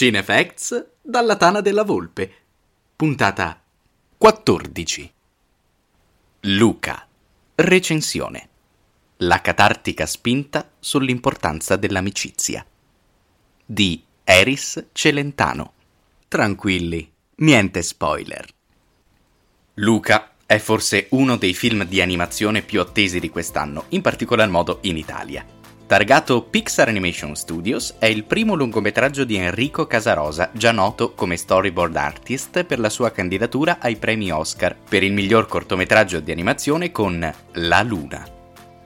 Cinefacts dalla Tana della Volpe. Puntata 14. Luca. Recensione. La catartica spinta sull'importanza dell'amicizia. Di Eris Celentano. Tranquilli, niente spoiler. Luca è forse uno dei film di animazione più attesi di quest'anno, in particolar modo in Italia. Targato Pixar Animation Studios, è il primo lungometraggio di Enrico Casarosa, già noto come storyboard artist per la sua candidatura ai premi Oscar per il miglior cortometraggio di animazione con La Luna.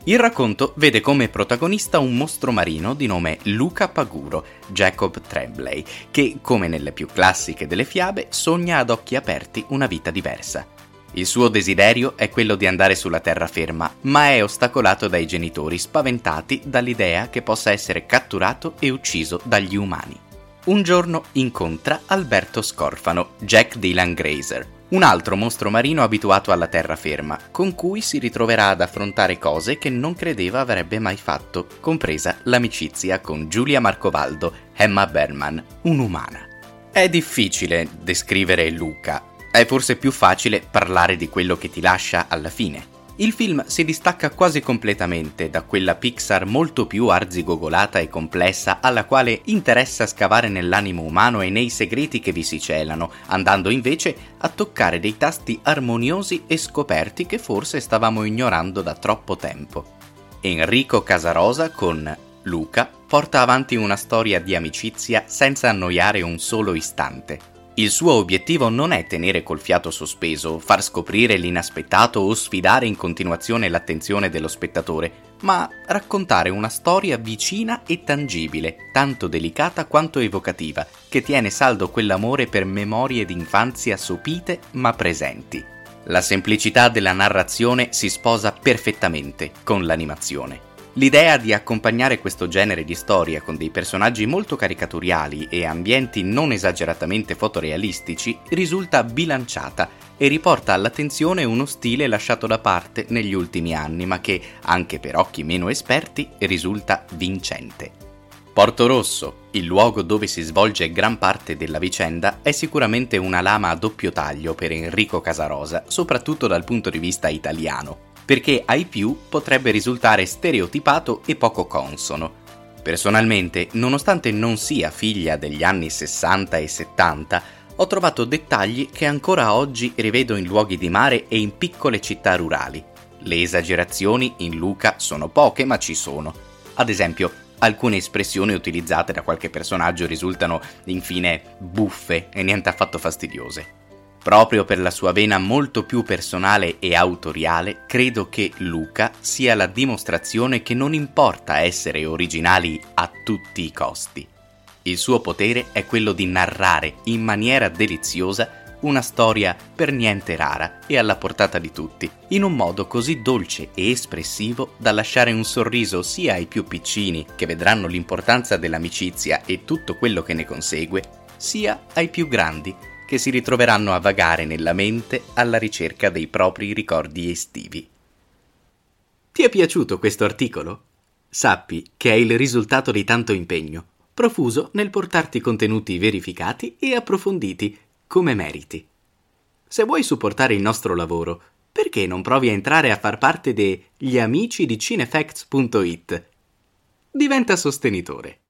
Il racconto vede come protagonista un mostro marino di nome Luca Paguro, Jacob Tremblay, che, come nelle più classiche delle fiabe, sogna ad occhi aperti una vita diversa. Il suo desiderio è quello di andare sulla terraferma, ma è ostacolato dai genitori spaventati dall'idea che possa essere catturato e ucciso dagli umani. Un giorno incontra Alberto Scorfano, Jack Dylan Grazer, un altro mostro marino abituato alla terraferma, con cui si ritroverà ad affrontare cose che non credeva avrebbe mai fatto, compresa l'amicizia con Giulia Marcovaldo, Emma Berman, un'umana. È difficile descrivere Luca, è forse più facile parlare di quello che ti lascia alla fine. Il film si distacca quasi completamente da quella Pixar molto più arzigogolata e complessa alla quale interessa scavare nell'animo umano e nei segreti che vi si celano, andando invece a toccare dei tasti armoniosi e scoperti che forse stavamo ignorando da troppo tempo. Enrico Casarosa con Luca porta avanti una storia di amicizia senza annoiare un solo istante il suo obiettivo non è tenere col fiato sospeso, far scoprire l'inaspettato o sfidare in continuazione l'attenzione dello spettatore, ma raccontare una storia vicina e tangibile, tanto delicata quanto evocativa, che tiene saldo quell'amore per memorie d'infanzia sopite ma presenti. La semplicità della narrazione si sposa perfettamente con l'animazione. L'idea di accompagnare questo genere di storia con dei personaggi molto caricaturali e ambienti non esageratamente fotorealistici risulta bilanciata e riporta all'attenzione uno stile lasciato da parte negli ultimi anni, ma che, anche per occhi meno esperti, risulta vincente. Porto Rosso, il luogo dove si svolge gran parte della vicenda, è sicuramente una lama a doppio taglio per Enrico Casarosa, soprattutto dal punto di vista italiano perché ai più potrebbe risultare stereotipato e poco consono. Personalmente, nonostante non sia figlia degli anni 60 e 70, ho trovato dettagli che ancora oggi rivedo in luoghi di mare e in piccole città rurali. Le esagerazioni in Luca sono poche, ma ci sono. Ad esempio, alcune espressioni utilizzate da qualche personaggio risultano infine buffe e niente affatto fastidiose. Proprio per la sua vena molto più personale e autoriale, credo che Luca sia la dimostrazione che non importa essere originali a tutti i costi. Il suo potere è quello di narrare in maniera deliziosa una storia per niente rara e alla portata di tutti, in un modo così dolce e espressivo da lasciare un sorriso sia ai più piccini, che vedranno l'importanza dell'amicizia e tutto quello che ne consegue, sia ai più grandi, che si ritroveranno a vagare nella mente alla ricerca dei propri ricordi estivi. Ti è piaciuto questo articolo? Sappi che è il risultato di tanto impegno, profuso nel portarti contenuti verificati e approfonditi, come meriti. Se vuoi supportare il nostro lavoro, perché non provi a entrare a far parte degli amici di cinefacts.it? Diventa sostenitore.